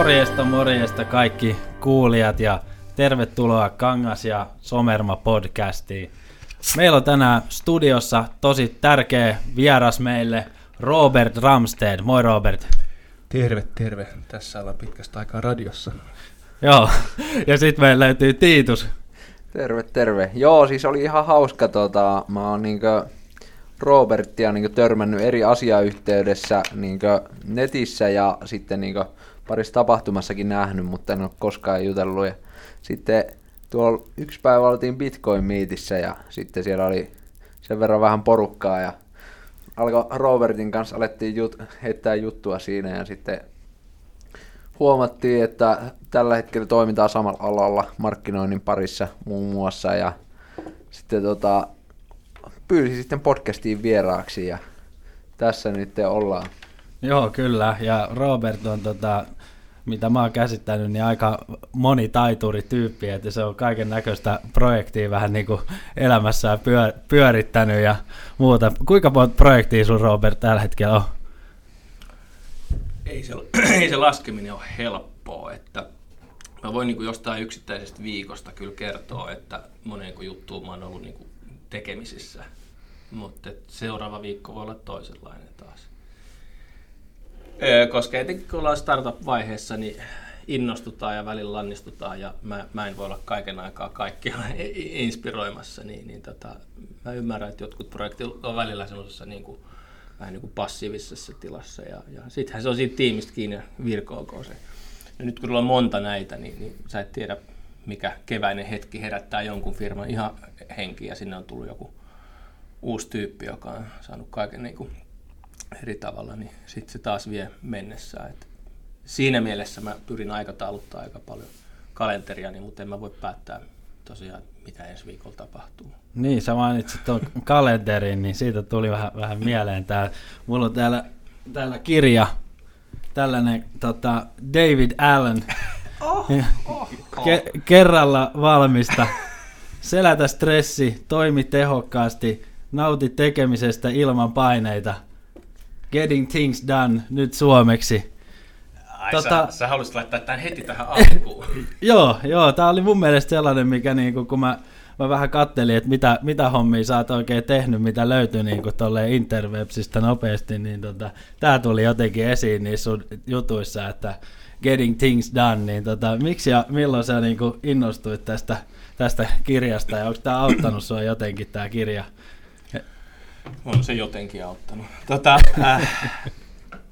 Morjesta, morjesta kaikki kuulijat ja tervetuloa Kangas ja Somerma podcastiin. Meillä on tänään studiossa tosi tärkeä vieras meille, Robert Ramsted. Moi Robert. Terve, terve. Tässä ollaan pitkästä aikaa radiossa. Joo, ja sitten meillä löytyy Tiitus. Terve, terve. Joo, siis oli ihan hauska. Tota, mä oon niinkö Robertia niinkö törmännyt eri asiayhteydessä niinkö netissä ja sitten niinkö parissa tapahtumassakin nähnyt, mutta en ole koskaan jutellut. Ja sitten tuolla yksi päivä oltiin Bitcoin-miitissä ja sitten siellä oli sen verran vähän porukkaa ja alkoi Robertin kanssa alettiin jut, heittää juttua siinä ja sitten huomattiin, että tällä hetkellä toimitaan samalla alalla markkinoinnin parissa muun muassa ja sitten tota, pyysi sitten podcastiin vieraaksi ja tässä nyt ollaan. Joo, kyllä. Ja Robert on, tota, mitä mä oon käsittänyt, niin aika monitaiturityyppi, että se on kaiken näköistä projektia vähän niin kuin elämässään pyö, pyörittänyt ja muuta. Kuinka monta projektia sun Robert tällä hetkellä on? Ei se, ei se laskeminen ole helppoa, että mä voin niin kuin jostain yksittäisestä viikosta kyllä kertoa, että moneen juttuun mä oon ollut niin kuin tekemisissä, mutta seuraava viikko voi olla toisenlainen taas. Koska etenkin kun ollaan startup-vaiheessa, niin innostutaan ja välillä lannistutaan ja mä, mä en voi olla kaiken aikaa kaikkia inspiroimassa, niin, niin tota, mä ymmärrän, että jotkut projektit on välillä semmoisessa niin kuin, vähän niin kuin passiivisessa tilassa ja, ja sittenhän se on siitä tiimistä kiinni virkoako se. Ja nyt kun on monta näitä, niin, niin sä et tiedä, mikä keväinen hetki herättää jonkun firman ihan henki ja sinne on tullut joku uusi tyyppi, joka on saanut kaiken niin kuin eri tavalla, niin sitten se taas vie mennessään. Et siinä mielessä mä pyrin aikatauluttaa aika paljon kalenteria, niin, mutta en mä voi päättää tosiaan, mitä ensi viikolla tapahtuu. Niin, sä mainitsit tuon kalenterin, niin siitä tuli vähän, vähän mieleen. Tää, mulla on täällä, täällä kirja, tällainen tota, David Allen, oh, oh, oh. Ke- kerralla valmista. Selätä stressi, toimi tehokkaasti, nauti tekemisestä ilman paineita. Getting things done, nyt suomeksi. Ai, tota, sä, sä haluaisit laittaa tämän heti tähän alkuun. joo, joo, tää oli mun mielestä sellainen, mikä niinku, kun mä, mä vähän kattelin, että mitä, mitä hommia sä oot oikein tehnyt, mitä löytyi niinku tolle interwebsistä nopeasti, niin tota, tää tuli jotenkin esiin niissä sun jutuissa, että getting things done, niin tota, miksi ja milloin sä niinku innostuit tästä, tästä kirjasta ja onko tämä auttanut sua jotenkin tämä kirja? On se jotenkin auttanut. Tota, äh,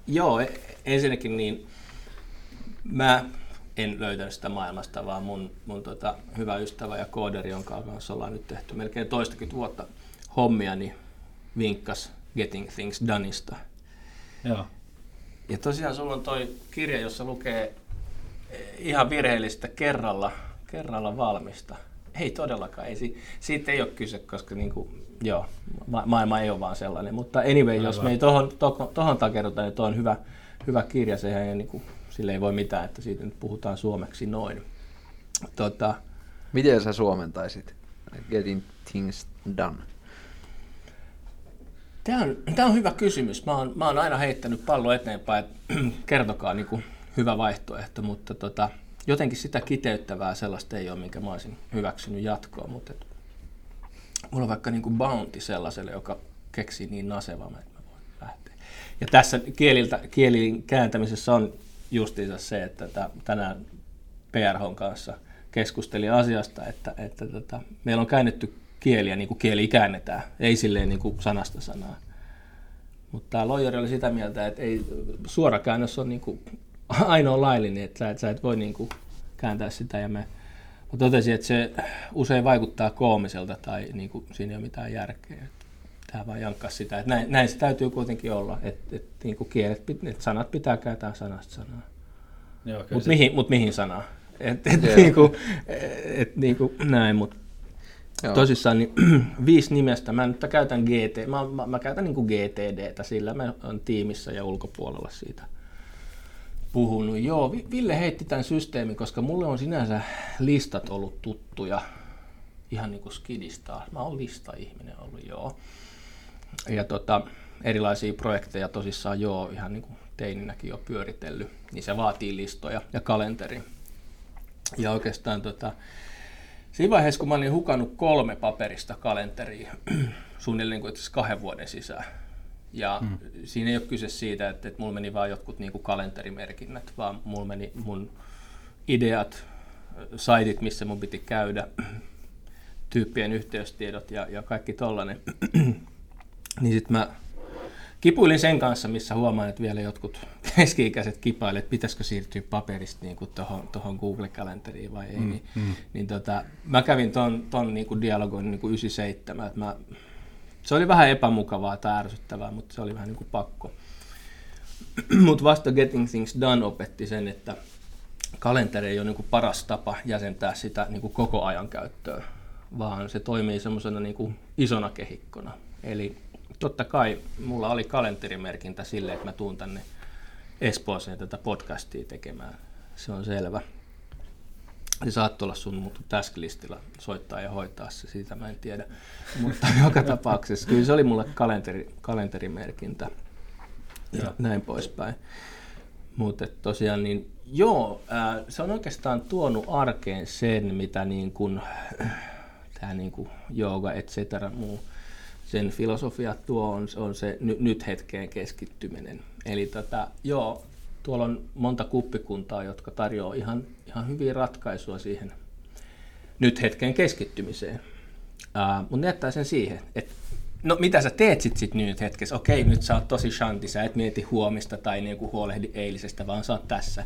joo, e- ensinnäkin niin mä en löytänyt sitä maailmasta, vaan mun, mun tota, hyvä ystävä ja kooderi, jonka kanssa ollaan nyt tehty melkein toistakymmentä vuotta hommia, niin vinkkas Getting Things Doneista. Joo. Ja tosiaan sulla on toi kirja, jossa lukee ihan virheellistä kerralla, kerralla valmista. Ei todellakaan, ei, siitä ei ole kyse, koska niin kuin, joo, ma- maailma ei ole vaan sellainen. Mutta anyway, Aivan. jos me ei tohon, to, tohon takerrota, niin tuo on hyvä, hyvä kirja, sehän ei, niin kuin, sille ei voi mitään, että siitä nyt puhutaan suomeksi noin. Tota, Miten sä suomentaisit Getting Things Done? Tämä on, tämä on hyvä kysymys. Mä oon, mä oon aina heittänyt pallo eteenpäin, että kertokaa niin kuin hyvä vaihtoehto, mutta tota, jotenkin sitä kiteyttävää sellaista ei ole, minkä mä olisin hyväksynyt jatkoa, mutta et, mulla on vaikka niin kuin bounty sellaiselle, joka keksii niin nasevan, että mä voin lähteä. Ja tässä kieliltä, kielin kääntämisessä on justiinsa se, että tänään PRH kanssa keskustelin asiasta, että, että tota, meillä on käännetty kieliä niin kuin kieli käännetään, ei silleen niin kuin sanasta sanaa. Mutta tämä Lojori oli sitä mieltä, että ei, suora käännös on niin kuin ainoa laillinen, että sä et, sä et voi niin kuin kääntää sitä. Ja me, mä totesin, että se usein vaikuttaa koomiselta tai niin kuin siinä ei ole mitään järkeä. Tämä vaan jankkaa sitä, että näin, näin se täytyy kuitenkin olla, että, että niin kuin kielet, että sanat pitää kääntää sanasta sanaa. Mutta se... mihin, mut mihin sanaa? Et, et, yeah. niin kuin, et, niin kuin, näin, mutta Joo. Tosissaan niin, viisi nimestä. Mä nyt käytän GT, mä, mä, mä käytän niin GTDtä, sillä mä on tiimissä ja ulkopuolella siitä puhunut. Joo, Ville heitti tämän systeemin, koska mulle on sinänsä listat ollut tuttuja ihan niin kuin skidista. Mä oon lista-ihminen ollut, joo. Ja tota, erilaisia projekteja tosissaan joo, ihan niin kuin teininäkin jo pyöritellyt, niin se vaatii listoja ja kalenteri. Ja oikeastaan tota, siinä vaiheessa, kun mä olin hukannut kolme paperista kalenteria suunnilleen niin kahden vuoden sisään, ja mm. siinä ei ole kyse siitä, että, että mulla meni vain jotkut niin kuin kalenterimerkinnät, vaan mulla meni mun ideat, saitit, missä mun piti käydä, tyyppien yhteystiedot ja, ja kaikki tollanen. niin sitten mä kipuilin sen kanssa, missä huomaan, että vielä jotkut keski-ikäiset kipailet, että pitäisikö siirtyä paperista niin tuohon Google-kalenteriin vai ei. Mm, niin, mm. niin tota, mä kävin ton, ton niin kuin dialogoin niin kuin 97, että mä, se oli vähän epämukavaa tai ärsyttävää, mutta se oli vähän niin kuin pakko. mutta vasta Getting Things Done opetti sen, että kalenteri ei ole niin kuin paras tapa jäsentää sitä niin kuin koko ajan käyttöön, vaan se toimii semmoisena niin isona kehikkona. Eli totta kai mulla oli kalenterimerkintä sille, että mä tuun tänne Espooseen tätä podcastia tekemään. Se on selvä. Se saattoi olla sun tasklistilla soittaa ja hoitaa se, siitä mä en tiedä. Mutta joka tapauksessa kyllä se oli mulle kalenteri, kalenterimerkintä ja, ja näin poispäin. Mutta tosiaan niin joo, ää, se on oikeastaan tuonut arkeen sen, mitä niin kuin, tämä niin kuin jooga, et cetera, muu sen filosofia tuo on, on se ny, nyt hetkeen keskittyminen. Eli tota, joo, tuolla on monta kuppikuntaa, jotka tarjoaa ihan, ihan hyviä ratkaisuja siihen nyt hetken keskittymiseen. Uh, mutta jättää sen siihen, että no mitä sä teet sit, sit nyt hetkessä? Okei, nyt sä oot tosi shanti, sä et mieti huomista tai niinku huolehdi eilisestä, vaan sä oot tässä.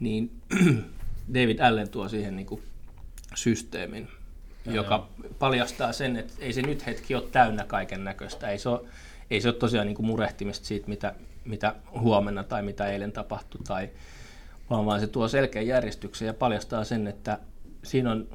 Niin David Allen tuo siihen niinku systeemin, joka paljastaa sen, että ei se nyt hetki ole täynnä kaiken näköistä. Ei se ole, ei se ole tosiaan niin kuin murehtimista siitä, mitä, mitä huomenna tai mitä eilen tapahtui, tai, vaan, vaan se tuo selkeän järjestyksen ja paljastaa sen, että siinä on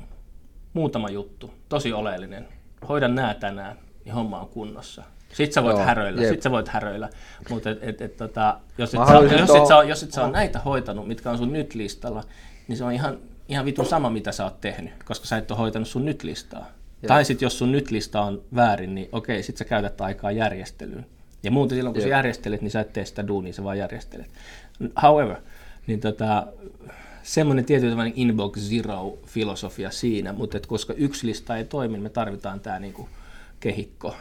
muutama juttu, tosi oleellinen. Hoida nää tänään, niin homma on kunnossa. Sitten sä voit Joo, häröillä, sit sä voit häröillä. Mutta et, et, et, tota, jos, et sä, jos, et sä, jos et sä ole näitä hoitanut, mitkä on sun nyt listalla, niin se on ihan ihan vitun sama, mitä sä oot tehnyt, koska sä et ole hoitanut sun nyt listaa. Jep. Tai sitten jos sun nyt lista on väärin, niin okei, sit sä käytät aikaa järjestelyyn. Ja muuten silloin, kun Jep. sä järjestelet, niin sä et tee sitä duunia, sä vaan järjestelet. However, niin tota, semmoinen tietynlainen inbox zero-filosofia siinä, mutta et koska yksi lista ei toimi, niin me tarvitaan tämä niinku kehikko,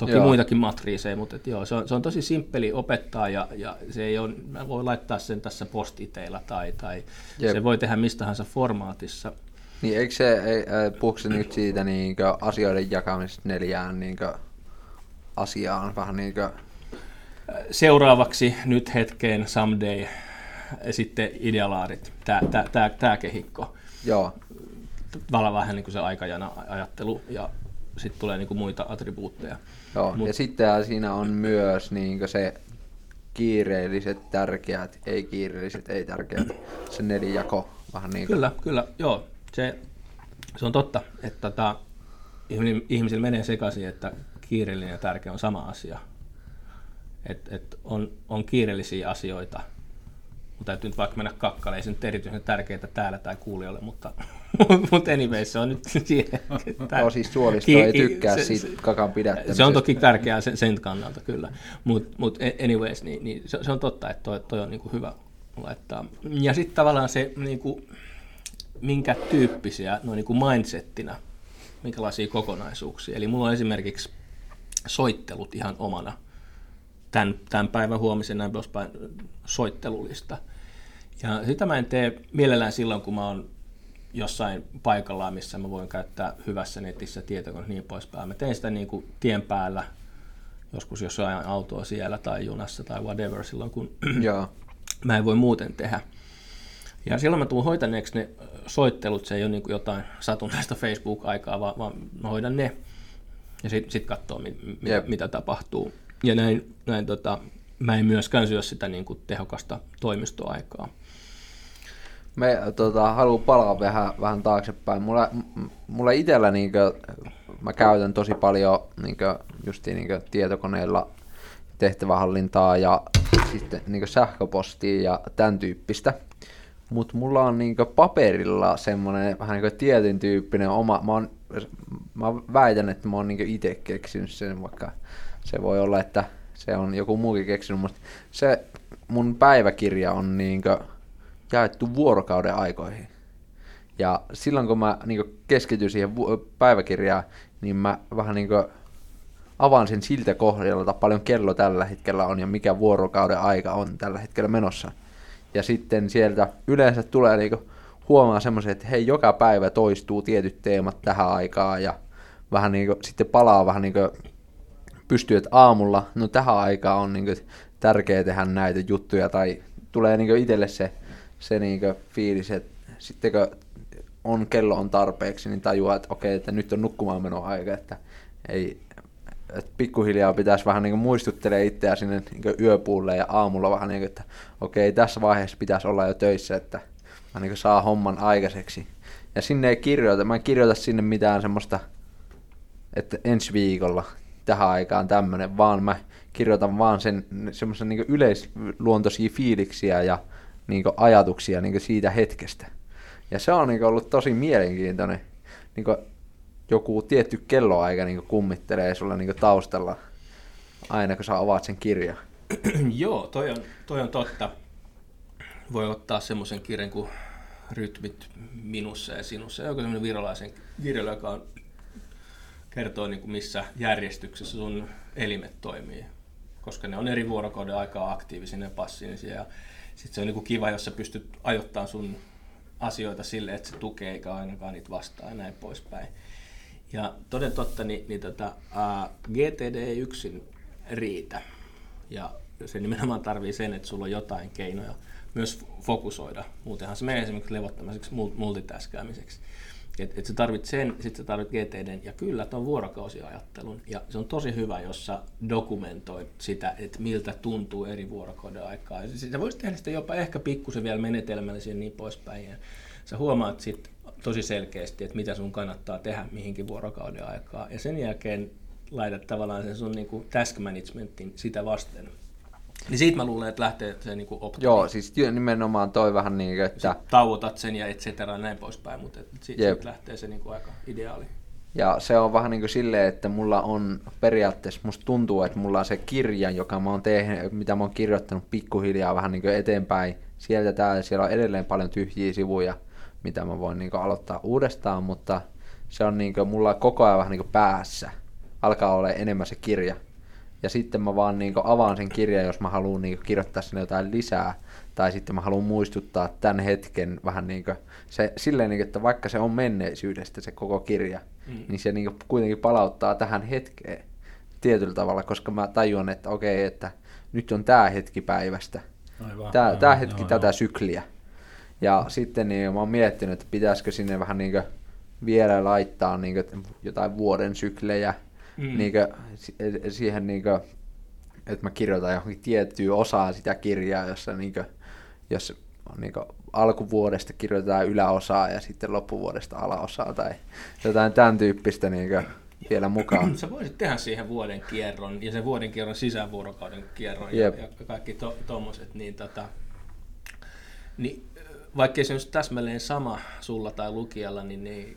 Toki joo. muitakin matriiseja, mutta et joo, se, on, se on tosi simppeli opettaa ja, ja se ei ole, mä voi laittaa sen tässä postiteilla tai, tai se voi tehdä mistä tahansa formaatissa. Niin eikö se, ei, puhuuko se nyt siitä niin asioiden jakamisesta neljään niin asiaan vähän niin kuin... Seuraavaksi nyt hetkeen, someday, sitten idealaarit, tämä kehikko. Joo. Vala vähän niin kuin se aikajana ajattelu ja sitten tulee niin kuin muita attribuutteja. Joo, Mut, ja sitten siinä on myös niin se kiireelliset, tärkeät, ei kiireelliset, ei tärkeät, se neljäko vähän niin kuin. Kyllä, kyllä, joo, se, se on totta, että tota, ihmisillä menee sekaisin, että kiireellinen ja tärkeä on sama asia. Et, et on, on kiireellisiä asioita, mutta täytyy nyt vaikka mennä kakkalle, ei se nyt erityisen tärkeää täällä tai kuulijoille, mutta, mutta anyway, se on nyt siihen. Tär... No siis suolisto ei tykkää se, siitä kakan pidättämisestä. Se on toki tärkeää sen, sen kannalta kyllä, mutta mut anyways, niin, niin se, se, on totta, että toi, toi on niin kuin hyvä laittaa. Ja sitten tavallaan se, niin kuin, minkä tyyppisiä, no niin kuin mindsettinä, minkälaisia kokonaisuuksia. Eli mulla on esimerkiksi soittelut ihan omana tämän, tämän päivän huomisen näin soittelulista. Ja sitä mä en tee mielellään silloin, kun mä oon jossain paikallaan, missä mä voin käyttää hyvässä netissä tietokone niin poispäin. Mä teen sitä niin kuin tien päällä, joskus jos ajan autoa siellä tai junassa tai whatever, silloin kun Joo. mä en voi muuten tehdä. Ja silloin mä tuun hoitaneeksi ne soittelut, se ei ole niin kuin jotain satunnaista Facebook-aikaa, vaan, vaan mä hoidan ne ja sitten sit katsoo, mit, mit, yep. mitä tapahtuu. Ja näin, näin tota, mä en myöskään syö sitä niin kuin tehokasta toimistoaikaa. Me tota, haluan palaa vähän, vähän taaksepäin. Mulla, mulla itsellä niin kuin, mä käytän tosi paljon niin kuin, justiin niin kuin, tietokoneella tehtävähallintaa ja sitten niin sähköpostia ja tämän tyyppistä. Mutta mulla on niin paperilla semmoinen vähän niin tietyn tyyppinen oma, mä, oon, mä väitän, että mä oon niin itse keksinyt sen, vaikka se voi olla, että Se on joku muukin keksinyt, mutta se mun päiväkirja on niinkö jaettu vuorokauden aikoihin. Ja silloin kun mä niinkö keskityn siihen päiväkirjaan, niin mä vähän niinkö avaan sen siltä kohdalta paljon kello tällä hetkellä on ja mikä vuorokauden aika on tällä hetkellä menossa. Ja sitten sieltä yleensä tulee niinku huomaa semmoisen, että hei, joka päivä toistuu tietyt teemat tähän aikaan ja vähän niinku, sitten palaa vähän niinku pystyy, että aamulla, no tähän aikaan on niinku tärkeää tehdä näitä juttuja tai tulee niinku itselle se, se niinku fiilis, että sitten kun on, kello on tarpeeksi, niin tajuaa, että okei, että nyt on nukkumaan meno aika, että ei, että pikkuhiljaa pitäisi vähän niin muistuttelee itseä sinne niin yöpuulle ja aamulla vähän niin kuin, että okei, tässä vaiheessa pitäisi olla jo töissä, että mä niin saa homman aikaiseksi. Ja sinne ei kirjoita, mä en kirjoita sinne mitään semmoista, että ensi viikolla tähän aikaan tämmönen, vaan mä kirjoitan vaan sen semmoisen niin yleisluontoisia fiiliksiä ja niin ajatuksia niin siitä hetkestä. Ja se on niin ollut tosi mielenkiintoinen. Niin joku tietty kelloaika niin kummittelee sulla niin taustalla aina, kun sä avaat sen kirjan. Joo, toi on, toi on totta. Voi ottaa semmoisen kirjan kuin Rytmit minussa ja sinussa. Joku semmoinen virolaisen kirja, joka on, kertoo, niin kuin missä järjestyksessä sun elimet toimii. Koska ne on eri vuorokauden aikaa aktiivisia ja passiivisia. Ja sitten se on niin kuin kiva, jos sä pystyt ajoittamaan sun asioita sille, että se tukee eikä ainakaan niitä vastaa ja näin poispäin. Ja toden totta, niin, niin tota, ää, GTD ei yksin riitä. Ja se nimenomaan tarvii sen, että sulla on jotain keinoja myös fokusoida. Muutenhan se menee esimerkiksi levottamiseksi, multitaskäämiseksi. Et, et sä tarvit sen, sit sä tarvit GTD ja kyllä tuon vuorokausiajattelun. Ja se on tosi hyvä, jos sä dokumentoit sitä, että miltä tuntuu eri vuorokauden aikaa. Sitä voisi tehdä sitä jopa ehkä pikkusen vielä menetelmällisiä niin poispäin. Ja sä huomaat sitten tosi selkeästi, että mitä sun kannattaa tehdä mihinkin vuorokauden aikaa. Ja sen jälkeen laitat tavallaan sen sun niinku task managementin sitä vasten. Niin siitä mä luulen, että lähtee se niinku optimi. Joo, siis nimenomaan toi vähän niin kuin, että... Sitten tauotat sen ja et cetera näin poispäin, mutta siitä sit lähtee se niinku aika ideaali. Ja se on vähän niin kuin silleen, että mulla on periaatteessa, musta tuntuu, että mulla on se kirja, joka mä oon tehnyt, mitä mä oon kirjoittanut pikkuhiljaa vähän niin kuin eteenpäin. Sieltä täällä, siellä on edelleen paljon tyhjiä sivuja, mitä mä voin niin aloittaa uudestaan, mutta se on niin mulla koko ajan vähän niin päässä. Alkaa olla enemmän se kirja. Ja sitten mä vaan niin avaan sen kirjan, jos mä haluan niin kirjoittaa sinne jotain lisää. Tai sitten mä haluan muistuttaa tämän hetken vähän niin se, silleen, niin että vaikka se on menneisyydestä se koko kirja, mm. niin se niin kuitenkin palauttaa tähän hetkeen tietyllä tavalla, koska mä tajuan, että okei, että nyt on tämä hetki päivästä. Aivan, tämä, aivan, tämä hetki aivan, tätä aivan. sykliä. Ja sitten niin mä oon miettinyt, että pitäisikö sinne vähän niin vielä laittaa niin jotain vuoden syklejä mm. niin siihen, niin kuin, että mä kirjoitan johonkin tiettyyn osaan sitä kirjaa, jossa niin kuin, jos niin kuin, alkuvuodesta kirjoitetaan yläosaa ja sitten loppuvuodesta alaosaa tai jotain tämän tyyppistä niin kuin, vielä mukaan. Sä voisit tehdä siihen vuoden kierron ja sen vuoden kierron sisävuorokauden kierron ja, ja kaikki tuommoiset, to, niin, tota, niin vaikkei se olisi täsmälleen sama sulla tai lukijalla, niin, niin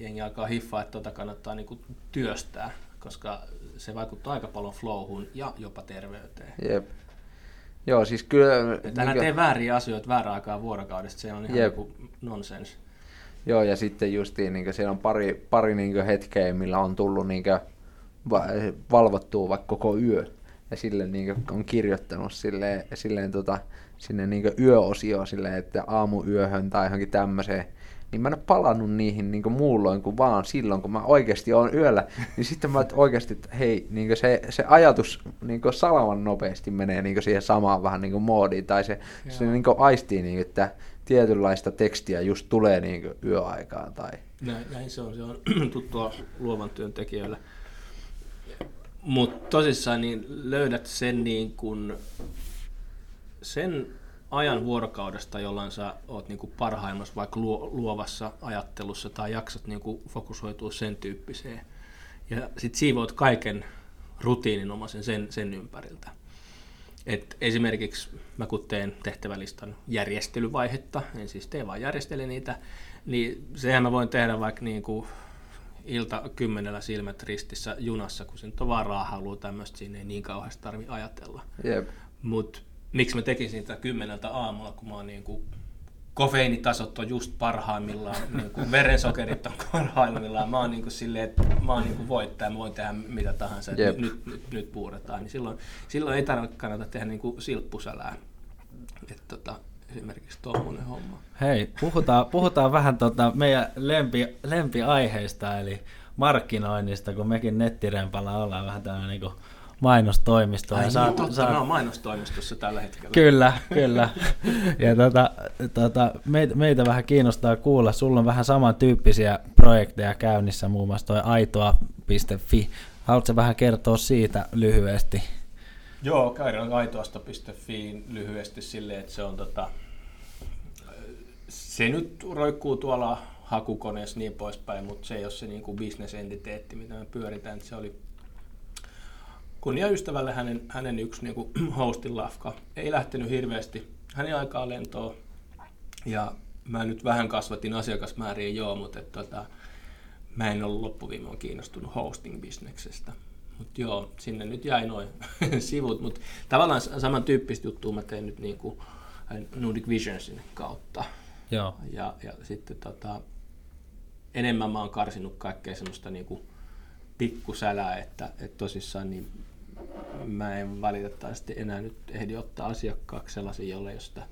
jengi alkaa hiffaa, että tuota kannattaa niin työstää, koska se vaikuttaa aika paljon flowhun ja jopa terveyteen. Jep. Joo, siis kyllä... Että älä niin tee vääriä asioita väärään aikaan vuorokaudesta, se on ihan Jep. niin nonsens. Joo, ja sitten justiin niin siellä on pari, pari niin hetkeä, millä on tullut niin valvottua vaikka koko yö. Ja sille niin on kirjoittanut silleen, silleen tota, sinne niin yöosio silleen, että aamuyöhön tai johonkin tämmöiseen, niin mä en ole palannut niihin niin muulloin kuin vaan silloin, kun mä oikeasti oon yöllä, niin sitten mä oikeasti, että hei, niin se, se ajatus niin salaman nopeasti menee niin siihen samaan vähän niin moodiin, tai se, se niin aistii, niin, että tietynlaista tekstiä just tulee niin yöaikaan. Tai... Näin, näin se on, se on tuttua luovan työntekijöille. Mutta tosissaan niin löydät sen niin kuin sen ajan vuorokaudesta, jolloin sä oot niin parhaimmassa vaikka luovassa ajattelussa tai jaksat niin fokusoitua sen tyyppiseen. Ja sitten siivoat kaiken rutiininomaisen sen, sen ympäriltä. Et esimerkiksi mä kun teen tehtävälistan järjestelyvaihetta, en siis tee vaan järjestele niitä, niin sehän mä voin tehdä vaikka niin kuin ilta kymmenellä silmät ristissä junassa, kun sen on varaa haluaa tämmöistä, siinä ei niin kauheasti tarvi ajatella. Jep. Mutta miksi mä tekisin sitä kymmeneltä aamulla, kun mä oon niin kuin kofeiinitasot on just parhaimmillaan, niin kuin verensokerit on parhaimmillaan. Mä oon niin kuin silleen, että mä oon niin kuin voittaja, mä voin tehdä mitä tahansa, että Jep. nyt, nyt, nyt puuretaan. Niin silloin, silloin ei tarvitse kannata tehdä niin kuin silppusälää. Että tota, esimerkiksi tuommoinen homma. Hei, puhutaan, puhutaan vähän tota meidän lempi, lempiaiheista, eli markkinoinnista, kun mekin nettirempalla ollaan vähän tämmöinen niin mainostoimisto. Ai saat, niin, totta, oon mainostoimistossa tällä hetkellä. Kyllä, kyllä. Ja tota, tota, meitä, meitä vähän kiinnostaa kuulla. Sulla on vähän samantyyppisiä projekteja käynnissä, muun muassa toi aitoa.fi. Haluatko vähän kertoa siitä lyhyesti? Joo, käydään aitoasta.fi lyhyesti silleen, että se on tota, se nyt roikkuu tuolla hakukoneessa niin poispäin, mutta se ei ole se niin kuin bisnesentiteetti, mitä me pyöritään. Se oli kunniaystävälle hänen, hänen yksi niin kuin hostin lafka. Ei lähtenyt hirveästi hänen aikaa lentoa ja mä nyt vähän kasvatin asiakasmääriä joo, mutta et, tota, mä en ollut loppuviimein kiinnostunut hosting-bisneksestä. Mutta joo, sinne nyt jäi noin sivut, mutta tavallaan samantyyppistä juttua mä teen nyt niin kuin Nordic Visionsin kautta. Joo. Ja, ja sitten tota, enemmän mä oon karsinut kaikkea semmoista niin kuin pikkusälää, että, että tosissaan niin mä en valitettavasti enää nyt ehdi ottaa asiakkaaksi sellaisia, jolle josta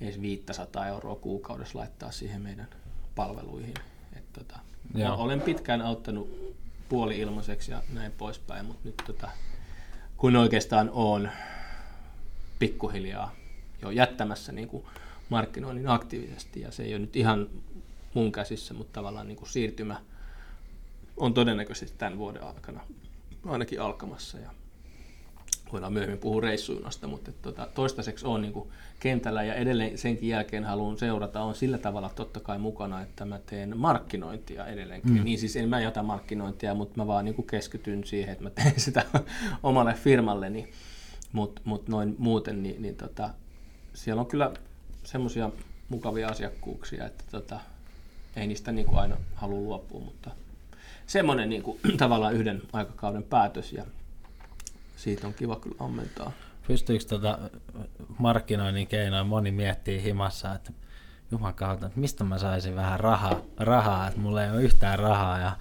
edes 500 euroa kuukaudessa laittaa siihen meidän palveluihin. Et tota, Joo. olen pitkään auttanut puoli ilmaiseksi ja näin poispäin, mutta nyt tota, kun oikeastaan on pikkuhiljaa jo jättämässä niin kuin markkinoinnin aktiivisesti ja se ei ole nyt ihan mun käsissä, mutta tavallaan niin kuin siirtymä on todennäköisesti tämän vuoden aikana ainakin alkamassa ja voidaan myöhemmin puhua reissujunasta, mutta että tota, toistaiseksi on niin kentällä ja edelleen senkin jälkeen haluan seurata, on sillä tavalla totta kai mukana, että mä teen markkinointia edelleenkin. Mm. Niin siis en mä jätä markkinointia, mutta mä vaan niin keskityn siihen, että mä teen sitä omalle firmalleni, mutta mut noin muuten, niin, niin tota, siellä on kyllä semmoisia mukavia asiakkuuksia, että tota, ei niistä niin kuin aina halua luopua, mutta semmoinen niin kuin, tavallaan yhden aikakauden päätös ja siitä on kiva kyllä ammentaa. Pystyykö tota markkinoinnin keinoin moni miettii himassa, että Juman kautta, että mistä mä saisin vähän rahaa, rahaa että mulla ei ole yhtään rahaa ja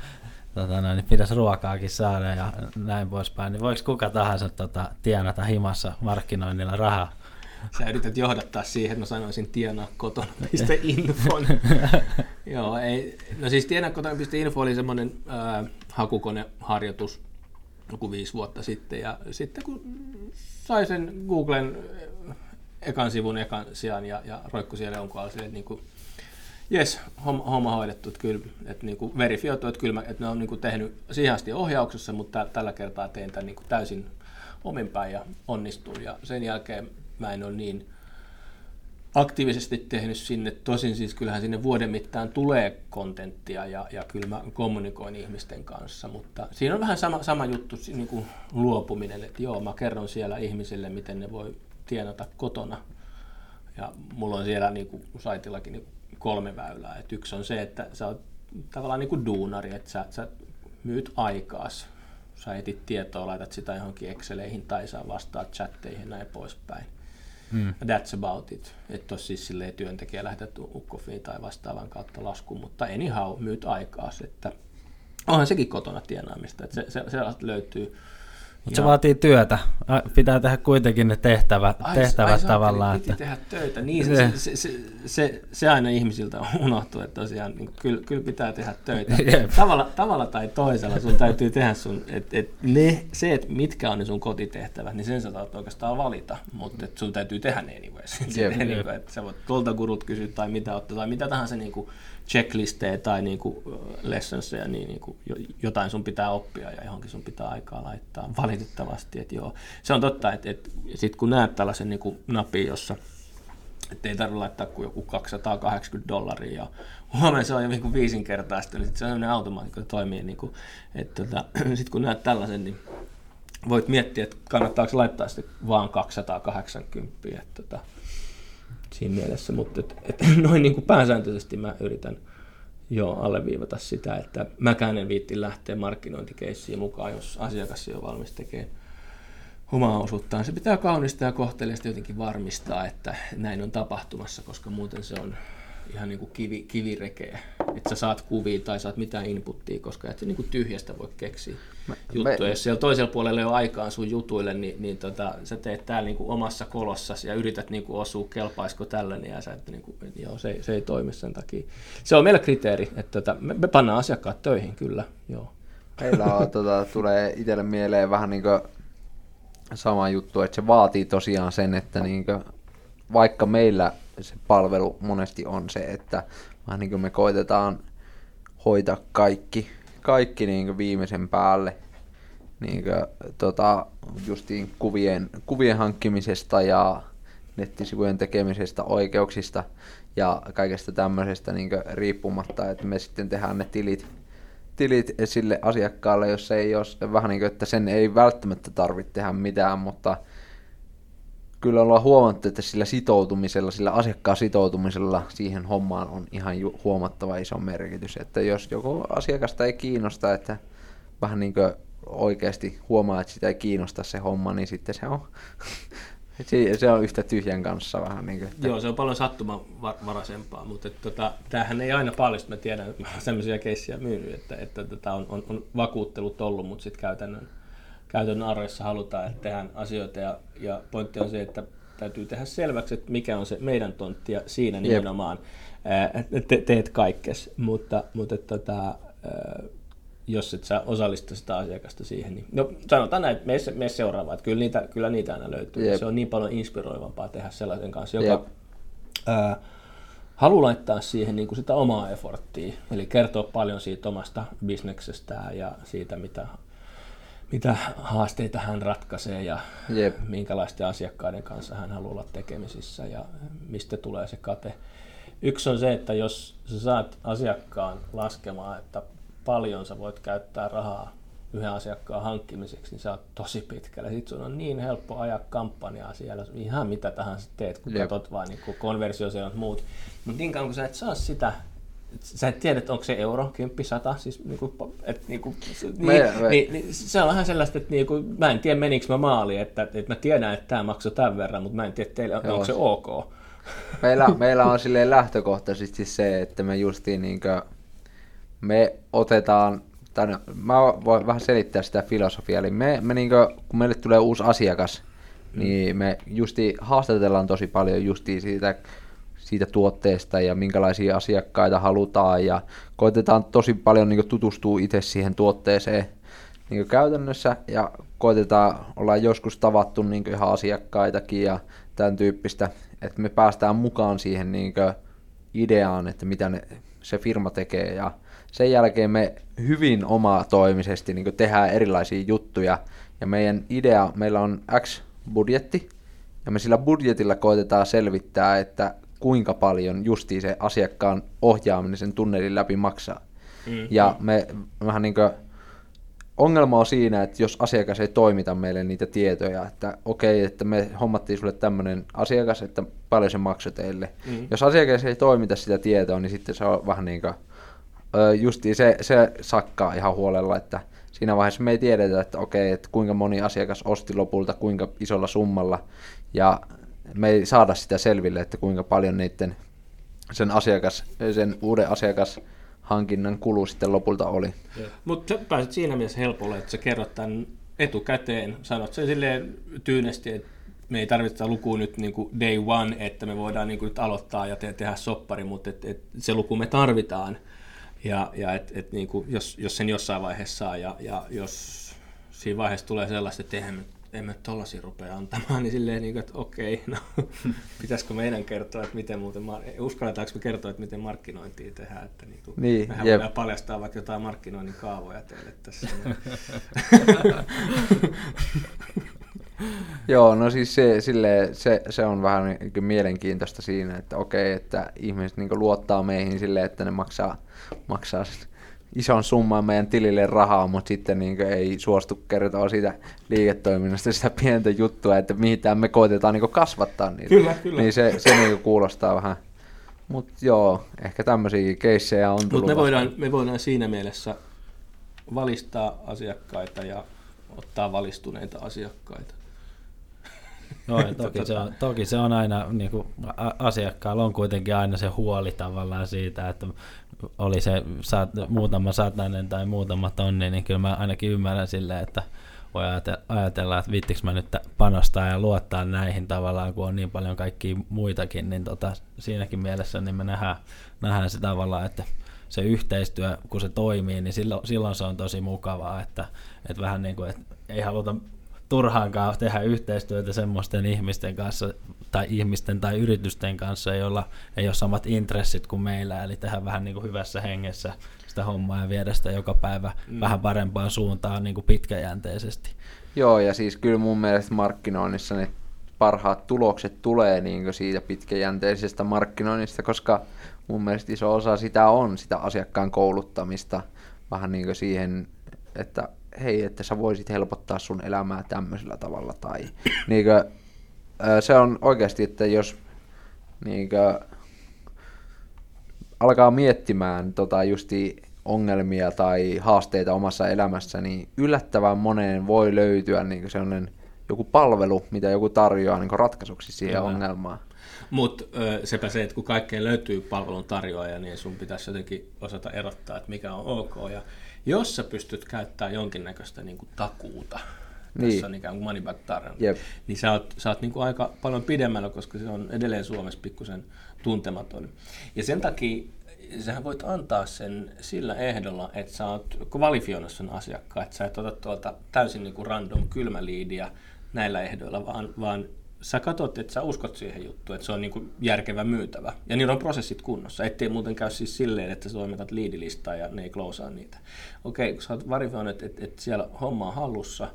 tota, niin pitäisi ruokaakin saada ja näin poispäin, niin voiko kuka tahansa tota, tienata himassa markkinoinnilla rahaa? Sä yrität johdattaa siihen, että mä sanoisin tienaa kotona.info. Joo, ei. No siis tienaa kotona.info oli semmoinen äh, hakukoneharjoitus joku viisi vuotta sitten. Ja sitten kun sai sen Googlen ekan sivun ekan sijaan ja, ja roikku siellä jonkun alla, että niin kuin, jes, homma, homma hoidettu, että kyllä, että niin kuin verifioitu, että kyllä mä, että ne on niin kuin tehnyt siihen asti ohjauksessa, mutta tällä kertaa tein tämän niin kuin täysin ominpäin ja onnistuin. Ja sen jälkeen mä en ole niin aktiivisesti tehnyt sinne, tosin siis kyllähän sinne vuoden mittaan tulee kontenttia ja, ja kyllä mä kommunikoin ihmisten kanssa, mutta siinä on vähän sama, sama juttu niin kuin luopuminen, että joo, mä kerron siellä ihmisille, miten ne voi tienata kotona. Ja mulla on siellä niin kuin saitillakin niin kolme väylää, että yksi on se, että sä oot tavallaan niin kuin duunari, että sä, sä myyt aikaas, sä etit tietoa, laitat sitä johonkin Exceleihin tai sä vastaat chatteihin ja näin poispäin. Mm. That's about it. Että olisi siis silleen työntekijä lähetetty ukkofiin tai vastaavan kautta laskuun, mutta anyhow, myyt aikaa. Että onhan sekin kotona tienaamista, että se, se, sellaista löytyy. Mutta se vaatii työtä. Pitää tehdä kuitenkin ne tehtävät, ai, tehtävät ai, tavallaan. Piti että... tehdä töitä. Niin, se, se, se, se, se aina ihmisiltä unohtuu, että tosiaan niin kyllä, kyllä pitää tehdä töitä. Tavalla, tavalla tai toisella sun täytyy tehdä sun, että et ne, se, että mitkä on ne sun kotitehtävät, niin sen sä saat oikeastaan valita, mutta et sun täytyy tehdä ne anyways. Yep, niin kuin, että sä voit tuolta gurut kysyä tai mitä ottaa, tai mitä tahansa niin kuin checklisteja tai niin kuin lessonsia, niin, niin kuin jotain sun pitää oppia ja johonkin sun pitää aikaa laittaa. Valitettavasti, että joo. Se on totta, että, että sit kun näet tällaisen niin kuin napin, jossa että ei tarvitse laittaa kuin joku 280 dollaria ja huomenna se on jo niin viisinkertaista, niin se on sellainen automaatikko, joka toimii. Niin kuin, että tota, sitten kun näet tällaisen, niin voit miettiä, että kannattaako laittaa sitten vaan 280. Että, tota, siinä mielessä, mutta et, et, noin niin kuin pääsääntöisesti mä yritän joo, alleviivata sitä, että mäkään en viitti lähteä markkinointikeissiin mukaan, jos asiakas jo valmis tekee omaa osuuttaan. Se pitää kaunistaa ja kohteliasta jotenkin varmistaa, että näin on tapahtumassa, koska muuten se on ihan niin kuin kivi, kivirekeä. Että sä saat kuvia tai saat mitään inputtia, koska et sä niin kuin tyhjästä voi keksiä me, juttuja. Me, Jos siellä toisella puolella ei ole aikaa sun jutuille, niin, niin tota, sä teet täällä niin kuin omassa kolossasi ja yrität niin kuin osua, kelpaisiko tällainen, ja sä, että niin kuin, joo, se, se ei toimi sen takia. Se on meillä kriteeri, että tota, me, me pannaan asiakkaat töihin, kyllä, joo. Meillä on, tota, tulee itselle mieleen vähän niin kuin sama juttu, että se vaatii tosiaan sen, että niin kuin, vaikka meillä se palvelu monesti on se, että niin kuin me koitetaan hoitaa kaikki, kaikki niin kuin viimeisen päälle, niin kuin, tota, justiin kuvien, kuvien hankkimisesta ja nettisivujen tekemisestä, oikeuksista ja kaikesta tämmöisestä niin riippumatta, että me sitten tehdään ne tilit, tilit sille asiakkaalle, jos ei ole vähän niin kuin, että sen ei välttämättä tarvitse tehdä mitään, mutta kyllä ollaan huomattu, että sillä sitoutumisella, sillä asiakkaan sitoutumisella siihen hommaan on ihan huomattava iso merkitys. Että jos joku asiakasta ei kiinnosta, että vähän niin kuin oikeasti huomaa, että sitä ei kiinnosta se homma, niin sitten se on, se on yhtä tyhjän kanssa vähän niin kuin. Että... Joo, se on paljon sattumanvaraisempaa, mutta että, tota, tämähän ei aina paljosta, mä tiedän, mä olen sellaisia keissiä myynyt, että, että tota, on, on, on vakuuttelut ollut, mutta sitten käytännön käytännön arjessa halutaan, että tehdään asioita ja, ja pointti on se, että täytyy tehdä selväksi, että mikä on se meidän tontti ja siinä nimenomaan Jep. te, teet kaikkes, mutta, mutta tota, jos et sä osallista sitä asiakasta siihen, niin no sanotaan näin, me, me seuraavaan, että kyllä niitä, kyllä niitä aina löytyy. Jep. Se on niin paljon inspiroivampaa tehdä sellaisen kanssa, joka ää, haluaa laittaa siihen niin kuin sitä omaa efforttia, eli kertoa paljon siitä omasta bisneksestään ja siitä, mitä mitä haasteita hän ratkaisee ja Jep. minkälaisten asiakkaiden kanssa hän haluaa olla tekemisissä ja mistä tulee se kate. Yksi on se, että jos sä saat asiakkaan laskemaan, että paljon sä voit käyttää rahaa yhden asiakkaan hankkimiseksi, niin sä oot tosi pitkällä. Sitten sun on niin helppo ajaa kampanjaa siellä, ihan mitä tahansa teet, kun Jep. katsot vaan niin konversioseot muut. Mutta niin kauan kun sä et saa sitä sä et tiedä, että onko se euro, kymppi, sata, siis niinku, et, niinku, niin, me, me. Niin, niin, se on vähän sellaista, että niinku, mä en tiedä menikö mä maaliin, että, että mä tiedän, että tämä maksoi tämän verran, mutta mä en tiedä, teille, onko se ok. Meillä, meillä on silleen lähtökohtaisesti se, että me justiin niinku, me otetaan, tai no, mä voin vähän selittää sitä filosofiaa, eli me, me niinku, kun meille tulee uusi asiakas, mm. niin me justi haastatellaan tosi paljon justiin siitä siitä tuotteesta ja minkälaisia asiakkaita halutaan. Ja koitetaan tosi paljon niin tutustua itse siihen tuotteeseen niin käytännössä. Ja koitetaan, olla joskus tavattu niin ihan asiakkaitakin ja tämän tyyppistä, että me päästään mukaan siihen niin ideaan, että mitä ne, se firma tekee. Ja sen jälkeen me hyvin omatoimisesti niin tehdään erilaisia juttuja. Ja meidän idea, meillä on X budjetti ja me sillä budjetilla koitetaan selvittää, että kuinka paljon justiin se asiakkaan ohjaaminen sen tunnelin läpi maksaa. Mm-hmm. Ja me vähän niin kuin, ongelma on siinä, että jos asiakas ei toimita meille niitä tietoja, että okei, okay, että me hommattiin sulle tämmöinen asiakas, että paljon se maksoi teille. Mm-hmm. Jos asiakas ei toimita sitä tietoa, niin sitten se on vähän niin kuin, justiin se, se sakkaa ihan huolella, että siinä vaiheessa me ei tiedetä, että okei, että kuinka moni asiakas osti lopulta, kuinka isolla summalla, ja me ei saada sitä selville, että kuinka paljon niiden sen, asiakas, sen uuden asiakashankinnan kulu sitten lopulta oli. Mutta pääset siinä mielessä helpolle, että sä kerrot tämän etukäteen, sanot sen silleen tyynesti, että me ei tarvitse lukua nyt niin kuin day one, että me voidaan niin kuin nyt aloittaa ja te- tehdä soppari, mutta et, et se luku me tarvitaan. Ja, ja et, et niin kuin, jos, jos sen jossain vaiheessa saa ja, ja jos siinä vaiheessa tulee sellaista, että eihän en mä tollasia rupea antamaan, niin silleen, niin kuin, että okei, no pitäisikö meidän kertoa, että miten muuten, uskalletaanko me kertoa, että miten markkinointia tehdään, että niin kuin, niin, mehän jep. voidaan paljastaa vaikka jotain markkinoinnin kaavoja teille tässä. Joo, no siis se, sille, se, se on vähän niin mielenkiintoista siinä, että okei, että ihmiset niin luottaa meihin silleen, että ne maksaa, maksaa ison summan meidän tilille rahaa, mutta sitten niin ei suostu kertoa siitä liiketoiminnasta sitä pientä juttua, että mihin me koitetaan niin kasvattaa niitä. Kyllä, kyllä. Niin se, se niin kuulostaa vähän, Mutta joo, ehkä tämmöisiä keissejä on tullut Mutta me voidaan, me voidaan siinä mielessä valistaa asiakkaita ja ottaa valistuneita asiakkaita. Joo, ja toki, se on, toki se on aina, niin kuin asiakkaalla on kuitenkin aina se huoli tavallaan siitä, että oli se saat, muutama satainen tai muutama tonni, niin kyllä mä ainakin ymmärrän silleen, että voi ajatella, että viittikö mä nyt panostaa ja luottaa näihin tavallaan, kun on niin paljon kaikkia muitakin, niin tota, siinäkin mielessä niin me nähdään, nähdään se tavallaan, että se yhteistyö, kun se toimii, niin silloin, silloin se on tosi mukavaa, että, että vähän niin kuin, että ei haluta turhaankaan tehdä yhteistyötä semmoisten ihmisten kanssa tai ihmisten tai yritysten kanssa, joilla ei ole samat intressit kuin meillä, eli tehdä vähän niin kuin hyvässä hengessä sitä hommaa ja viedä sitä joka päivä mm. vähän parempaan suuntaan niin kuin pitkäjänteisesti. Joo, ja siis kyllä mun mielestä markkinoinnissa ne parhaat tulokset tulee niin siitä pitkäjänteisestä markkinoinnista, koska mun mielestä iso osa sitä on sitä asiakkaan kouluttamista vähän niin siihen, että hei, että sä voisit helpottaa sun elämää tämmöisellä tavalla. Tai niin kuin, se on oikeasti, että jos niin kuin, alkaa miettimään tota, justi ongelmia tai haasteita omassa elämässä, niin yllättävän moneen voi löytyä niin sellainen joku palvelu, mitä joku tarjoaa niin ratkaisuksi siihen Kyllä. ongelmaan. Mutta sepä se, että kun kaikkeen löytyy palvelun tarjoaja, niin sun pitäisi jotenkin osata erottaa, että mikä on ok. Ja jos sä pystyt käyttämään jonkinnäköistä niin kuin takuuta, niin. tässä on ikään kuin money back tarina, yep. niin sä oot, sä oot niin kuin aika paljon pidemmällä, koska se on edelleen Suomessa pikkusen tuntematon. Ja sen takia sähän voit antaa sen sillä ehdolla, että sä oot kvalifioinut sen asiakkaan, että sä et ota tuolta täysin niin kuin random kylmäliidiä näillä ehdoilla, vaan, vaan sä katsot, että sä uskot siihen juttuun, että se on niin kuin järkevä myytävä. Ja niillä on prosessit kunnossa. Ettei muuten käy siis silleen, että sä toimitat liidilistaa ja ne ei klousaa niitä. Okei, kun sä oot verifioinut, että, että, että siellä homma on hallussa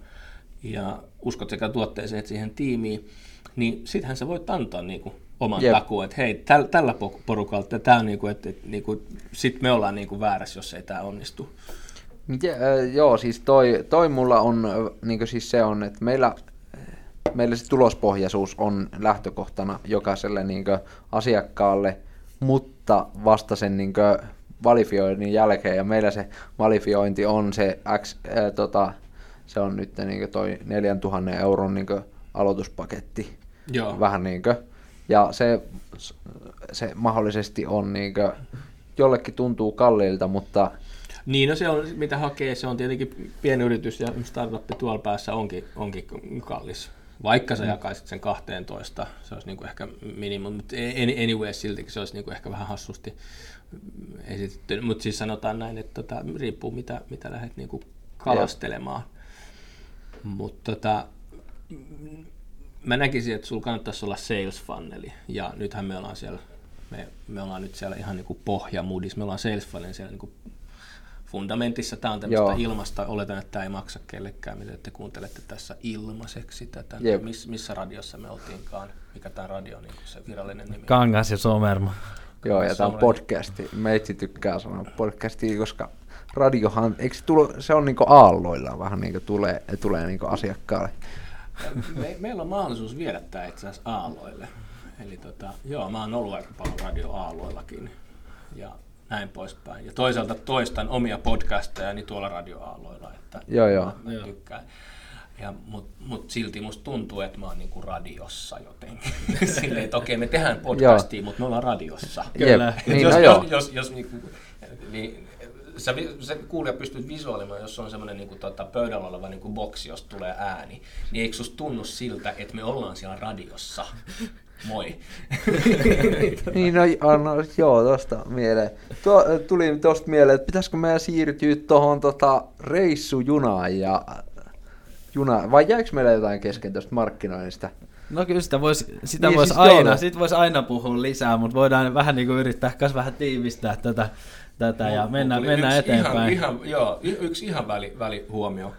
ja uskot sekä tuotteeseen että siihen tiimiin, niin sittenhän sä voit antaa niin kuin oman yep. takuun, että hei, täl, tällä porukalla, tämä on niin kuin, että, että niin kuin, sit me ollaan niin kuin väärässä, jos ei tämä onnistu. Ja, äh, joo, siis toi, toi mulla on, niin siis se on, että meillä meillä se tulospohjaisuus on lähtökohtana jokaiselle niin asiakkaalle, mutta vasta sen niin valifioinnin jälkeen, ja meillä se valifiointi on se X, ää, tota, se on nyt niin toi 4000 euron niin aloituspaketti. Joo. Vähän niin kuin, ja se, se mahdollisesti on niin kuin, jollekin tuntuu kalliilta, mutta niin, no se on, mitä hakee, se on tietenkin pienyritys ja startup tuolla päässä onkin, onkin kallis. Vaikka sä jakaisit sen 12, se olisi niin kuin ehkä minimum, mutta anyway silti se olisi niin kuin ehkä vähän hassusti esitetty. Mutta siis sanotaan näin, että tota, riippuu mitä, mitä lähdet niin kuin kalastelemaan. Mutta tota, mä näkisin, että sulla kannattaisi olla sales funneli. Ja nythän me ollaan siellä, me, me ollaan nyt siellä ihan niin kuin pohjamudissa, me ollaan sales funneli siellä niin kuin fundamentissa tämä on tämmöistä Joo. ilmasta. Oletan, että tämä ei maksa kellekään, mitä te kuuntelette tässä ilmaiseksi tätä. Yep. Miss, missä radiossa me oltiinkaan? Mikä tämä radio on niin se virallinen nimi? Kangas ja Somerma. Joo, ja tämä on podcasti. Meitsi tykkää sanoa podcasti, koska radiohan, eikö se, tulo, se on niinku aalloilla vähän niin kuin tulee, tulee niinku asiakkaalle. Me, meillä on mahdollisuus viedä tämä itse asiassa aalloille. Eli tota, joo, mä oon ollut aika paljon radioaalloillakin. Ja näin poispäin. Ja toisaalta toistan omia podcasteja niin tuolla radioaalloilla, että joo, joo. mä, tykkään. Ja, Mutta mut silti musta tuntuu, että mä oon niinku radiossa jotenkin. Silleen, että okei, me tehdään podcastia, mutta me ollaan radiossa. Kyllä. Niin, jos, no jos, jos, jos, niinku, niin, sä, sä kuulija pystyt visuaalimaan, jos on semmoinen niinku, tota, pöydällä oleva niinku, boksi, jos tulee ääni, niin eikö susta tunnu siltä, että me ollaan siellä radiossa? Moi. niin, no, no joo, tosta mieleen. Tuo, tuli tosta mieleen, että pitäisikö meidän siirtyä tuohon tota, reissujunaan ja juna, vai jäikö meillä jotain kesken tuosta markkinoinnista? No kyllä sitä voisi sitä niin, vois siis aina, sit vois aina puhua lisää, mutta voidaan vähän niin kuin yrittää myös vähän tiivistää tätä, tätä ja mennä, mennä eteenpäin. Ihan, ihan, joo, yksi ihan väli, väli huomio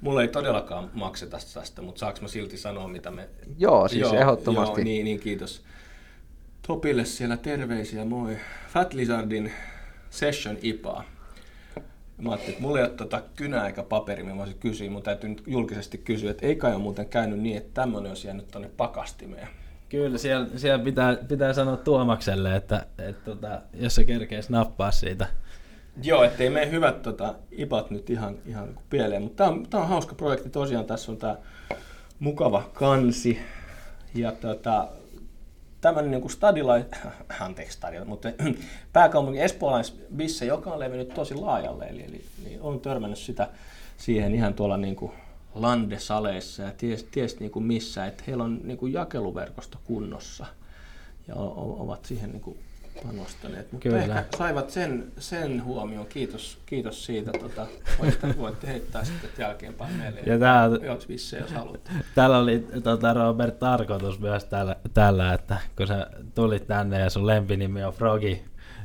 Mulla ei todellakaan makseta tästä, mutta saanko mä silti sanoa, mitä me... Joo, siis joo, ehdottomasti. Joo, niin, niin, kiitos. Topille siellä terveisiä, moi. Fat Lizardin Session IPA. Mä ajattelin, että mulla ei ole tota kynää eikä paperi, mä voisin kysyä, mutta täytyy nyt julkisesti kysyä, että ei kai ole muuten käynyt niin, että tämmöinen olisi jäänyt tuonne pakastimeen. Kyllä, siellä, siellä pitää, pitää sanoa Tuomakselle, että, että tota, jos se kerkeisi nappaa siitä. Joo, ettei mene hyvät tota, ipat nyt ihan, ihan pieleen, mutta tämä on, on hauska projekti tosiaan. Tässä on tämä mukava kansi ja tota, tämmöinen niin stadila, anteeksi stadila, mutta pääkaupunki espoolaisbisse, joka on levinnyt tosi laajalle, eli, eli, eli on törmännyt sitä siihen ihan tuolla niin kuin landesaleissa ja ties, ties niin kuin missä, että heillä on niin kuin jakeluverkosto kunnossa ja ovat siihen niin kuin panostaneet. Mutta Kyllä. ehkä saivat sen, sen huomioon. Kiitos, kiitos siitä. Tota, voitte, voitte heittää sitten jälkeenpäin meille, ja tää, jos visse, jos haluatte. Täällä oli tota, Robert tarkoitus myös tällä, tällä, että kun sä tulit tänne ja sun lempinimi on Froggy,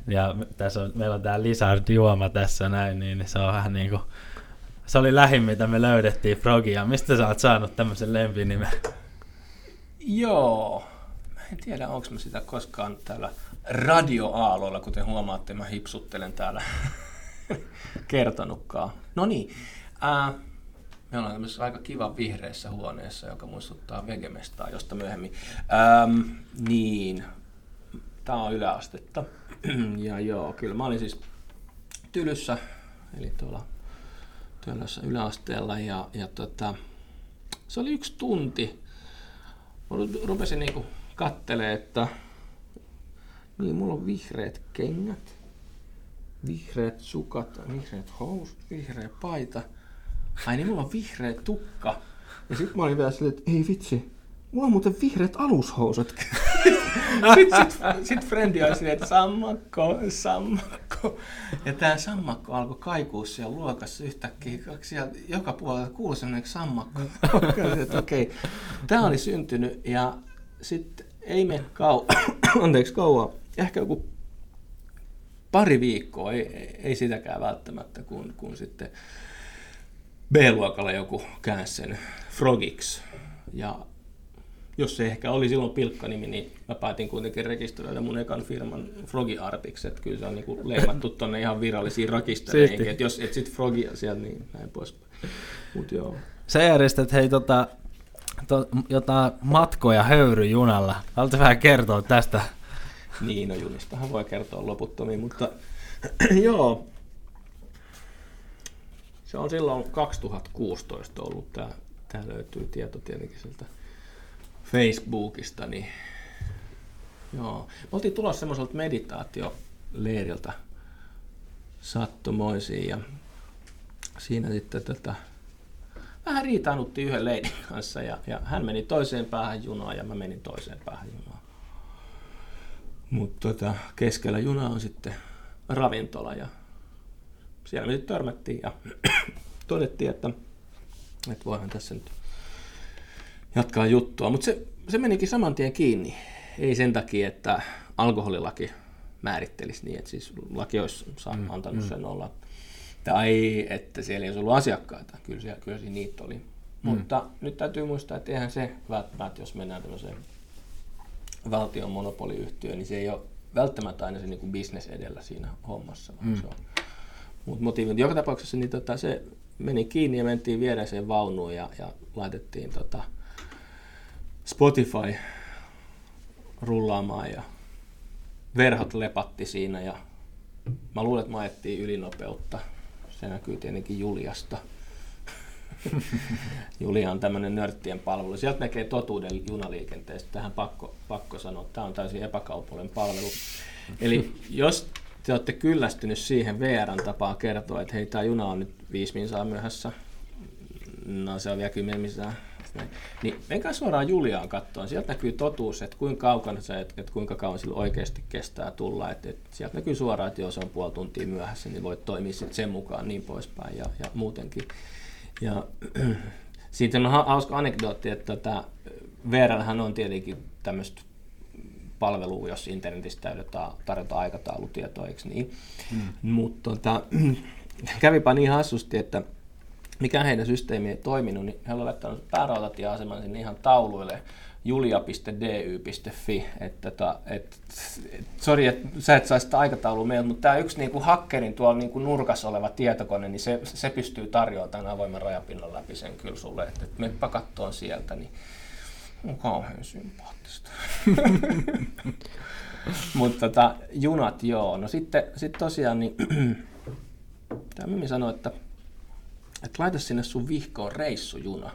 ja tässä on, meillä on tää Lizard juoma tässä näin, niin se on vähän niin kuin, se oli lähin, mitä me löydettiin Frogia. Mistä sä oot saanut tämmöisen lempinimen? Joo, mä en tiedä, onko mä sitä koskaan täällä radioaaloilla, kuten huomaatte, mä hipsuttelen täällä kertonutkaan. No niin, ää, me ollaan tämmöisessä aika kiva vihreässä huoneessa, joka muistuttaa Vegemestaa, josta myöhemmin. Ähm, niin, tää on yläastetta. ja joo, kyllä mä olin siis Tylyssä, eli tuolla Työlössä yläasteella, ja, ja tota, se oli yksi tunti. Mä rupesin niinku kattelee, että niin, mulla on vihreät kengät, vihreät sukat, vihreät housut, vihreä paita. Ai niin, mulla on vihreä tukka. Ja sitten mä olin vielä silleen, että ei vitsi, mulla on muuten vihreät alushousut. sitten sit, sit frendi oli silleen, että sammakko, sammakko. Ja tämä sammakko alkoi kaikua siellä luokassa yhtäkkiä. Siellä joka puolella kuului semmoinen sammakko. Okei, okay. tämä oli syntynyt ja sitten ei mene kau- anteeksi kauan ehkä joku pari viikkoa, ei, ei sitäkään välttämättä, kun, kun sitten B-luokalla joku käänsi sen Frogiksi. Ja jos se ehkä oli silloin pilkkanimi, niin mä päätin kuitenkin rekisteröidä mun ekan firman Frogi Artiksi, että kyllä se on niinku leimattu tonne ihan virallisiin rakistereihin, että jos et sit Frogia sieltä, niin näin pois. Mut joo. Sä järjestät hei tota, to, jotain matkoja höyryjunalla. Haluatko vähän kertoa tästä niin, no junistahan voi kertoa loputtomiin, mutta joo. Se on silloin 2016 ollut, tämä, tämä löytyy tieto tietenkin sieltä Facebookista, niin joo. Me oltiin tulossa semmoiselta meditaatioleiriltä sattumoisiin ja siinä sitten tätä vähän riitaannuttiin yhden leidin kanssa ja, ja hän meni toiseen päähän junaan ja mä menin toiseen päähän junaan. Mutta tota, keskellä juna on sitten ravintola ja siellä me sitten törmättiin ja todettiin, että, että voihan tässä nyt jatkaa juttua. Mutta se, se menikin saman tien kiinni. Ei sen takia, että alkoholilaki määrittelisi niin, että siis laki olisi mm, antanut mm. sen olla. Tai että siellä ei olisi ollut asiakkaita. Kyllä, siellä, kyllä siinä niitä oli. Mm. Mutta nyt täytyy muistaa, että eihän se välttämättä, jos mennään tämmöiseen valtion monopoliyhtiö, niin se ei ole välttämättä aina se niin bisnes edellä siinä hommassa, vaan mm. se on Mut motiivi. Joka tapauksessa niin tota, se meni kiinni ja mentiin viereiseen vaunuun ja, ja laitettiin tota Spotify rullaamaan ja verhot lepatti siinä ja mä luulen, että mä ajettiin ylinopeutta. Se näkyy tietenkin Juliasta. Julia on tämmöinen nörttien palvelu. Sieltä näkee totuuden junaliikenteestä. Tähän pakko, pakko sanoa, tämä on täysin epäkaupallinen palvelu. Eli jos te olette kyllästynyt siihen VRn tapaan kertoa, että hei, tämä juna on nyt viisi minsaa myöhässä, no se on vielä kymmenen minsaa, niin menkää suoraan Juliaan katsoa. Sieltä näkyy totuus, että kuinka kaukana se, että, että kuinka kauan sillä oikeasti kestää tulla. Että, että sieltä näkyy suoraan, että jos on puoli tuntia myöhässä, niin voit toimia sen mukaan niin poispäin ja, ja muutenkin. Ja siitä on hauska anekdootti, että tätä VRLhän on tietenkin tämmöistä palvelua, jos internetistä tarjotaan, tarjotaan aikataulutietoa, eikö niin? Mm. Mutta tota, kävipä niin hassusti, että mikä heidän systeemi ei toiminut, niin he ovat laittanut päärautatieaseman sinne ihan tauluille julia.dy.fi, että tota, et, et, sorry, että sä et saa sitä aikataulua meiltä, mutta tämä yksi niinku hakkerin tuolla niinku nurkassa oleva tietokone, niin se, se pystyy tarjoamaan tämän avoimen rajapinnan läpi sen kyllä sulle, että et meppä kattoon sieltä, niin on kauhean sympaattista. Mutta tota, junat joo. No sitten sit tosiaan, niin tämä Mimi sanoi, että, että laita sinne sun vihkoon reissujuna.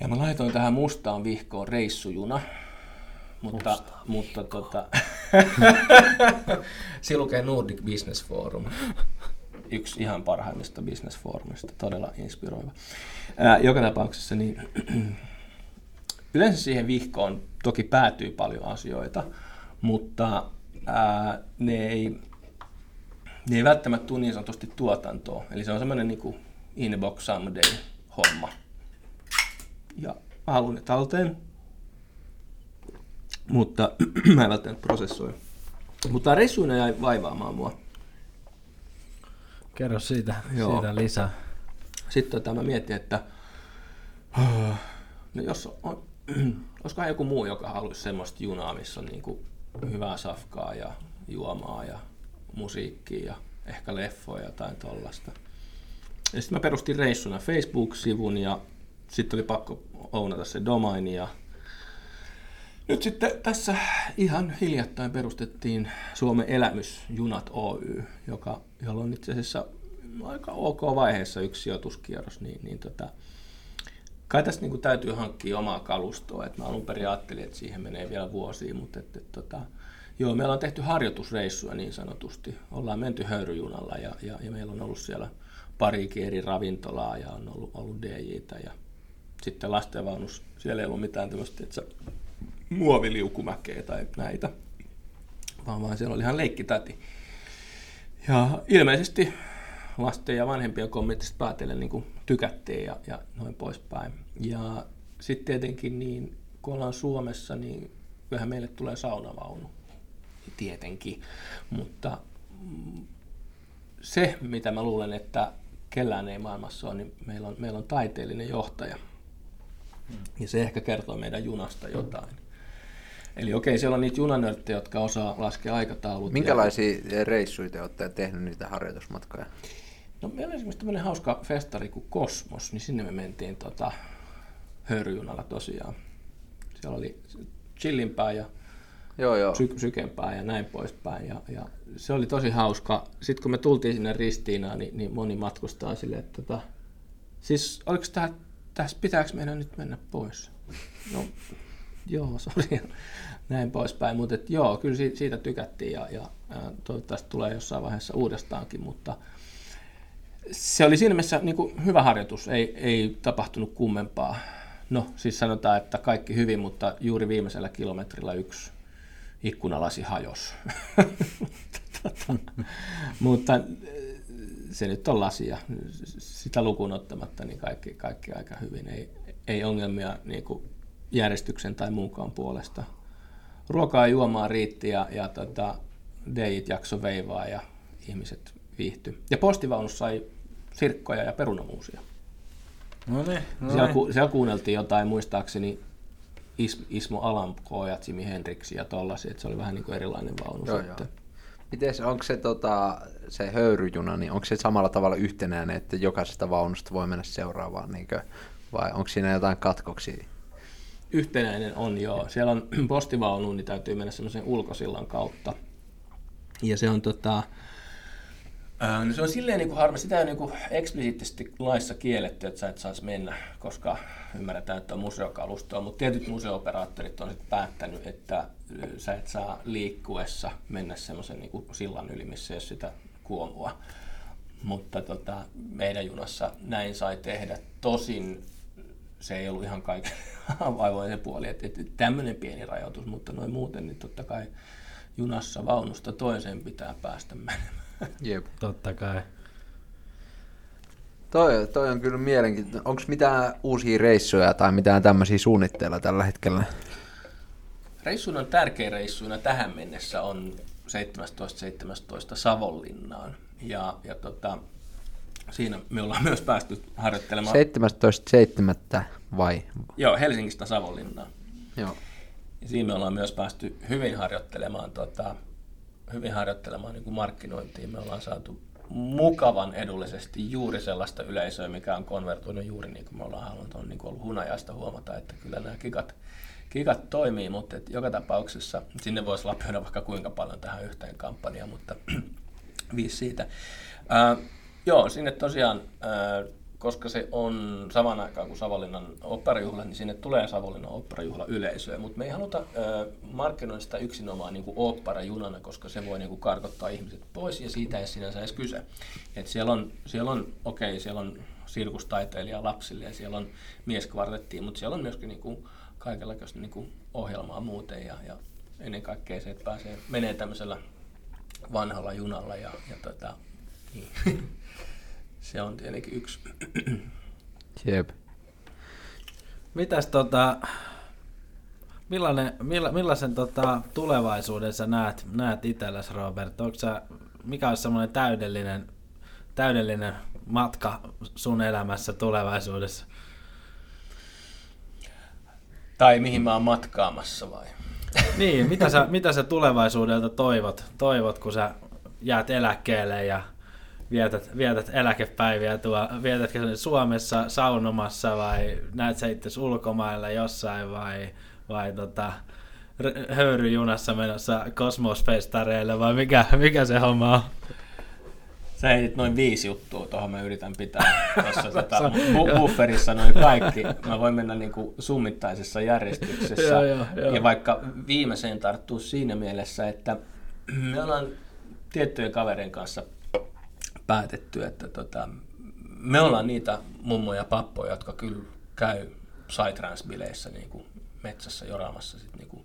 Ja mä laitoin tähän mustaan vihkoon reissujuna. Mutta, Musta. mutta tota, siinä lukee Nordic Business Forum. Yksi ihan parhaimmista business forumista, todella inspiroiva. Ää, joka tapauksessa niin yleensä siihen vihkoon toki päätyy paljon asioita, mutta ää, ne, ei, ne ei välttämättä tule niin sanotusti tuotantoa. Eli se on semmoinen niin inbox someday homma. Ja mä haluan ne talteen, mutta mä en välttämättä prosessoi. Mutta reissuina jäi vaivaamaan mua. Kerro siitä, siitä lisää. Sitten tota, mä mietin, että no jos on, olisikohan joku muu, joka haluaisi semmoista junaa, missä on niin kuin hyvää safkaa ja juomaa ja musiikkia ja ehkä leffoja tai tollasta. Ja sitten mä perustin reissuna Facebook-sivun ja sitten oli pakko ounata se domaini ja nyt sitten tässä ihan hiljattain perustettiin Suomen elämysjunat Oy, joka, jolla on itse asiassa aika ok vaiheessa yksi sijoituskierros, niin, niin tota, kai tässä niin täytyy hankkia omaa kalustoa. Et mä alun perin ajattelin, että siihen menee vielä vuosia, mutta et, et, tota, joo, meillä on tehty harjoitusreissuja niin sanotusti. Ollaan menty höyryjunalla ja, ja, ja meillä on ollut siellä parikin eri ravintolaa ja on ollut, ollut DJtä ja sitten lastenvaunus, siellä ei ollut mitään tämmöistä, että muoviliukumäkeä tai näitä, vaan, vaan siellä oli ihan leikkitäti. Ja ilmeisesti lasten ja vanhempien kommentista päätellen niin tykättiin ja, ja noin poispäin. Ja sitten tietenkin, niin, kun ollaan Suomessa, niin kyllähän meille tulee saunavaunu, tietenkin. Mutta se, mitä mä luulen, että kellään ei maailmassa ole, niin meillä on, meillä on taiteellinen johtaja. Ja se ehkä kertoo meidän junasta jotain. Eli okei, siellä on niitä junanörttejä, jotka osaa laskea aikataulut. Minkälaisia ja... reissuja te olette tehnyt niitä harjoitusmatkoja? No meillä on esimerkiksi tämmöinen hauska festari kuin Kosmos, niin sinne me mentiin tota, höyryjunalla tosiaan. Siellä oli chillimpää ja joo, joo. Sy- sykempää ja näin poispäin. Ja, ja se oli tosi hauska. Sitten kun me tultiin sinne Ristiinaan, niin, niin moni matkustaa sille, että tota, siis oliko tämä, tässä pitääkö meidän nyt mennä pois? No, joo, sori, näin poispäin. Mutta joo, kyllä siitä tykättiin ja, ja, toivottavasti tulee jossain vaiheessa uudestaankin, mutta se oli siinä mielessä niin kuin hyvä harjoitus, ei, ei tapahtunut kummempaa. No, siis sanotaan, että kaikki hyvin, mutta juuri viimeisellä kilometrillä yksi ikkunalasi hajos. mutta se nyt on lasia. Sitä lukuun ottamatta, niin kaikki, kaikki aika hyvin. Ei, ei ongelmia niin kuin järjestyksen tai muunkaan puolesta. Ruokaa ja juomaa riitti ja, ja tota, DJit jakso veivaa ja ihmiset viihty. Ja postivaunussa sai sirkkoja ja perunamuusia. No niin, no siellä, ku, siellä kuunneltiin jotain, muistaakseni Is, Ismo Alamko ja Jimi Hendriksi ja tollasia, että se oli vähän niin kuin erilainen vaunu joo, sitten. Joo. Mites, onko se, tota, se höyryjuna, niin onko se samalla tavalla yhtenäinen, että jokaisesta vaunusta voi mennä seuraavaan, niin kuin, vai onko siinä jotain katkoksia? Yhtenäinen on joo. Siellä on postivaunu, niin täytyy mennä semmoisen ulkosillan kautta. Ja se on tota, Äh, no se on silleen niin kuin harmi, sitä on niin kuin eksplisiittisesti laissa kielletty, että sä et saisi mennä, koska ymmärretään, että on museokalustoa, mutta tietyt museooperaattorit on sitten päättänyt, että sä et saa liikkuessa mennä semmoisen niin sillan yli, missä ei ole sitä kuomua. Mutta tota, meidän junassa näin sai tehdä. Tosin se ei ollut ihan kaiken aivoin se puoli, että, että tämmöinen pieni rajoitus, mutta noin muuten, niin totta kai junassa vaunusta toiseen pitää päästä menemään. Jep. Totta kai. Toi, toi on kyllä mielenkiintoinen. Onko mitään uusia reissuja tai mitään tämmöisiä suunnitteilla tällä hetkellä? Reissunan tärkein reissuina tähän mennessä on 17.17. Savonlinnaan. Ja, ja tota, siinä me ollaan myös päästy harjoittelemaan. 17.7. vai? Joo, Helsingistä Savonlinnaan. Joo. Ja siinä me ollaan myös päästy hyvin harjoittelemaan tota, hyvin harjoittelemaan niin kuin markkinointiin. Me ollaan saatu mukavan edullisesti juuri sellaista yleisöä, mikä on konvertoinut juuri niin kuin me ollaan halunnut. On niin kuin ollut hunajaista huomata, että kyllä nämä kikat, kikat toimii, mutta et joka tapauksessa sinne voisi lapioida vaikka kuinka paljon tähän yhteen kampanjaan, mutta viisi siitä. Ää, joo, sinne tosiaan, ää, koska se on saman aikaan kuin Savonlinnan opperajuhla, niin sinne tulee Savonlinnan opperajuhla yleisöä, mutta me ei haluta ää, markkinoida sitä yksinomaan niin kuin koska se voi niin kuin karkottaa ihmiset pois ja siitä ei sinänsä edes kyse. Et siellä on, siellä on okei, okay, siellä on sirkustaiteilija lapsille ja siellä on mieskvartettia, mutta siellä on myöskin niin kuin kaikenlaista niin kuin ohjelmaa muuten ja, ja ennen kaikkea se, että pääsee menee tämmöisellä vanhalla junalla ja, ja tota, niin. se on tietenkin yksi. Jep. Mitäs tota, millainen, milla, millaisen tota, tulevaisuuden sä näet, näet itsellesi, Robert? Onko sä, mikä olisi semmoinen täydellinen, täydellinen matka sun elämässä tulevaisuudessa? Tai mihin mä oon matkaamassa vai? Niin, mitä sä, mitä sä tulevaisuudelta toivot, toivot, kun sä jäät eläkkeelle ja vietät, vietät eläkepäiviä tuo, vietätkö Suomessa saunomassa vai näet sä itse ulkomailla jossain vai, vai tota, höyryjunassa menossa kosmosfestareille vai mikä, mikä se homma on? Sä heitit noin viisi juttua, tuohon mä yritän pitää tuossa tota, bu- bufferissa noin kaikki. Mä voin mennä niinku summittaisessa järjestyksessä. Joo, joo, joo. Ja vaikka viimeiseen tarttuu siinä mielessä, että me ollaan tiettyjen kaverin kanssa päätetty, että tota, me ollaan niitä mummoja ja pappoja, jotka kyllä käy psytrance-bileissä niin kuin metsässä joraamassa sit niin kuin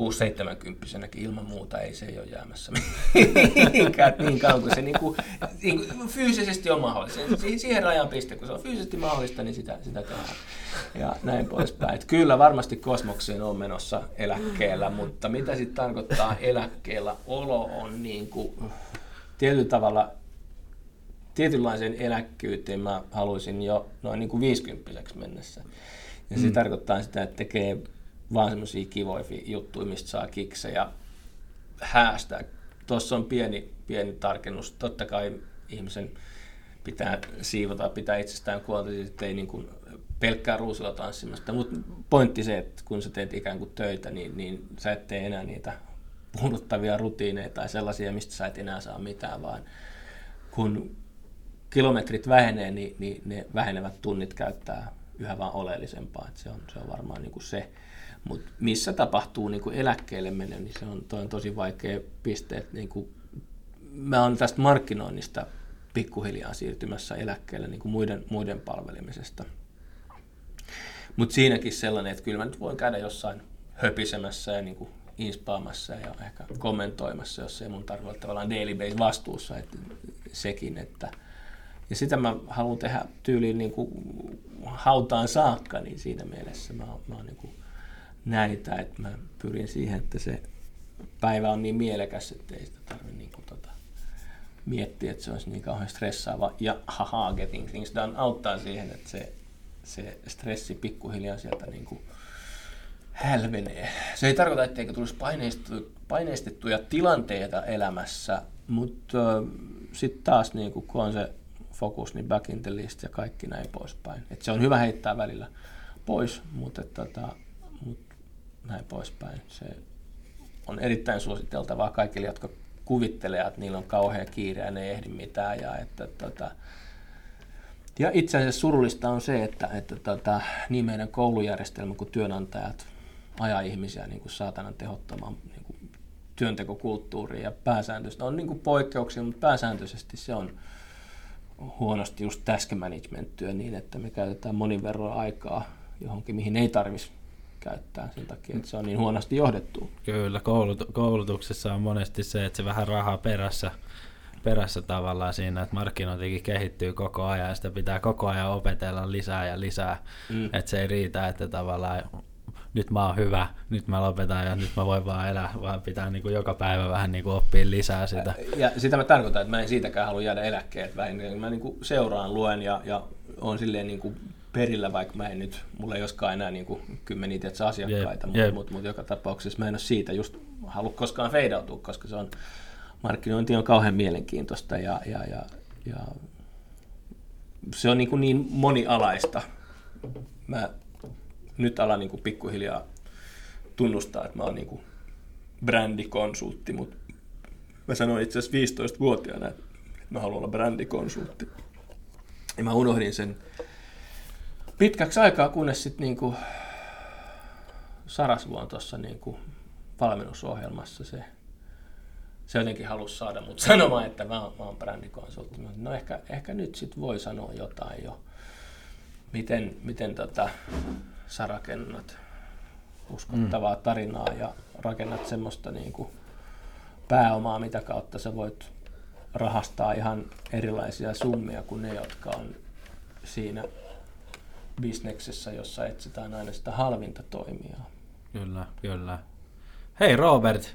6-70 ilman muuta ei se ei ole jäämässä mihinkään niin kauan kuin se niin kuin, niin kuin fyysisesti on mahdollista. Si- siihen rajan piste, kun se on fyysisesti mahdollista, niin sitä, sitä tehdään. Ja näin poispäin. Et kyllä varmasti kosmokseen on menossa eläkkeellä, mutta mitä sitten tarkoittaa eläkkeellä olo on niin kuin, tietyllä tavalla tietynlaiseen eläkkyyteen mä haluaisin jo noin niin kuin 50 mennessä. Ja se mm. tarkoittaa sitä, että tekee vaan semmoisia kivoja juttuja, mistä saa kiksejä häästä. Tuossa on pieni, pieni tarkennus. Totta kai ihmisen pitää siivota, pitää itsestään kuolta, että ei niin kuin pelkkää ruusulla tanssimasta. Mutta pointti se, että kun sä teet ikään kuin töitä, niin, niin sä et tee enää niitä puhuttavia rutiineja tai sellaisia, mistä sä et enää saa mitään, vaan kun kilometrit vähenee, niin, niin ne vähenevät tunnit käyttää yhä vaan oleellisempaa. Se, on, se on varmaan niin kuin se. Mutta missä tapahtuu niin kuin eläkkeelle meno, niin se on, toi on tosi vaikea piste. Että niin kuin, mä oon tästä markkinoinnista pikkuhiljaa siirtymässä eläkkeelle niin kuin muiden, muiden palvelemisesta. Mutta siinäkin sellainen, että kyllä mä nyt voin käydä jossain höpisemässä ja niin kuin inspaamassa ja ehkä kommentoimassa, jos ei mun tarvitse tavallaan daily base vastuussa, että sekin, että ja sitä mä haluan tehdä tyyliin niin kuin hautaan saakka, niin siinä mielessä mä, mä oon niin kuin näitä, että mä pyrin siihen, että se päivä on niin mielekäs, että ei sitä tarvitse niin kuin tota, miettiä, että se olisi niin kauhean stressaava. Ja haha, getting things done auttaa siihen, että se, se stressi pikkuhiljaa sieltä niin kuin hälvenee. Se ei tarkoita, etteikö tulisi paineistettuja, paineistettuja tilanteita elämässä, mutta sitten taas niin kuin, kun on se fokus, niin back in the list ja kaikki näin poispäin. Et se on hyvä heittää välillä pois, mutta, tota, mutta näin poispäin. Se on erittäin suositeltavaa kaikille, jotka kuvittelee, että niillä on kauhean kiire ja ne ei ehdi mitään. Ja, että, tota, ja itse asiassa surullista on se, että, että tota, niin meidän koulujärjestelmä kuin työnantajat ajaa ihmisiä niin kuin saatanan tehottamaan niin kuin työntekokulttuuriin ja pääsääntöisesti on niin kuin poikkeuksia, mutta pääsääntöisesti se on huonosti just task-managementtyä niin, että me käytetään monin verran aikaa johonkin, mihin ei tarvitsisi käyttää sen takia, että se on niin huonosti johdettu. Kyllä, koulut- koulutuksessa on monesti se, että se vähän rahaa perässä, perässä tavallaan siinä, että markkinointikin kehittyy koko ajan ja sitä pitää koko ajan opetella lisää ja lisää, mm. että se ei riitä, että tavallaan nyt mä oon hyvä, nyt mä lopetan ja nyt mä voin vaan elää, vaan pitää niin kuin joka päivä vähän niin kuin oppia lisää sitä. Ja sitä mä tarkoitan, että mä en siitäkään halua jäädä eläkkeelle, vähintään mä niin kuin seuraan, luen ja, ja on silleen niin kuin perillä, vaikka mä en nyt, mulla ei olisikaan enää niin kuin kymmeniä tietysti, asiakkaita, mutta yep. mut, mut joka tapauksessa mä en ole siitä just halua koskaan feidautua, koska se on, markkinointi on kauhean mielenkiintoista ja, ja, ja, ja se on niin, kuin niin monialaista. Mä nyt alan niin kuin pikkuhiljaa tunnustaa, että mä oon niinku brändikonsultti, mutta mä sanoin itse asiassa 15-vuotiaana, että mä haluan olla brändikonsultti. Ja mä unohdin sen pitkäksi aikaa, kunnes sitten niinku Sarasvuon on tuossa niinku valmennusohjelmassa se, se jotenkin halusi saada mut sanomaan, että mä mä oon brändikonsultti. No ehkä, ehkä nyt sitten voi sanoa jotain jo. Miten, miten tota, sä rakennat uskottavaa mm. tarinaa ja rakennat semmoista niin kuin pääomaa, mitä kautta sä voit rahastaa ihan erilaisia summia kuin ne, jotka on siinä bisneksessä, jossa etsitään aina sitä halvinta toimijaa. Kyllä, kyllä. Hei Robert,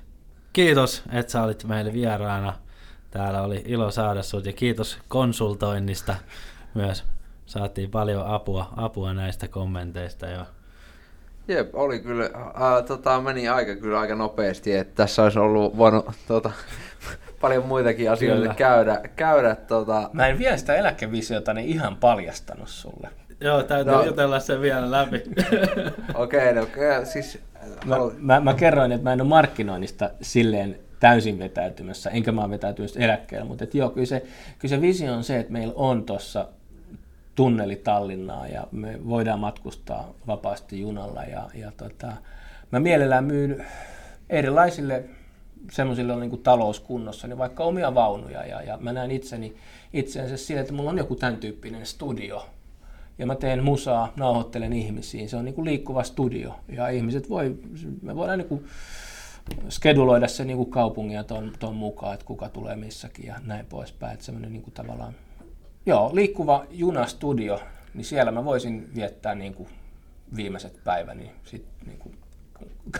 kiitos, että sä olit meille vieraana. Täällä oli ilo saada sut ja kiitos konsultoinnista myös. Saatiin paljon apua, apua näistä kommenteista jo. Jep, oli kyllä, äh, tota, meni aika kyllä aika nopeasti, että tässä olisi ollut voinut tota, paljon muitakin asioita kyllä. käydä. käydä tota... Mä en vielä sitä eläkevisiota niin ihan paljastanut sulle. Joo, täytyy no. jutella sen vielä läpi. Okei, okay, no, okay, siis... Mä, mä, mä kerroin, että mä en ole markkinoinnista silleen täysin vetäytymässä, enkä mä ole vetäytynyt eläkkeelle, mutta et joo, kyllä se, kyllä se visio on se, että meillä on tuossa tunneli Tallinnaa ja me voidaan matkustaa vapaasti junalla ja, ja tota, mä mielellään myyn erilaisille semmoisille on niin talouskunnossa, niin vaikka omia vaunuja ja, ja mä näen itseni itseensä sillä, että mulla on joku tämän tyyppinen studio. Ja mä teen musaa, nauhoittelen ihmisiin, se on niin kuin liikkuva studio. Ja ihmiset voi, me voidaan niin kuin skeduloida se niin kuin kaupungin ja ton, ton mukaan, että kuka tulee missäkin ja näin poispäin, että semmoinen niin kuin tavallaan Joo, liikkuva junastudio, niin siellä mä voisin viettää niin kuin viimeiset päiväni. Sit, niin kuin,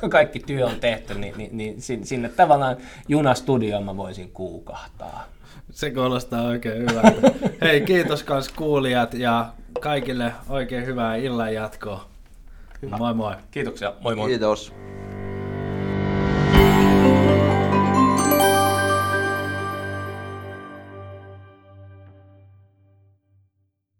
kaikki työ on tehty, niin, niin, niin sinne tavallaan junastudioon mä voisin kuukahtaa. Se kuulostaa oikein hyvältä. Hei, kiitos kans kuulijat ja kaikille oikein hyvää illan jatkoa. Hyvä. Moi moi. Kiitoksia. Moi moi. Kiitos.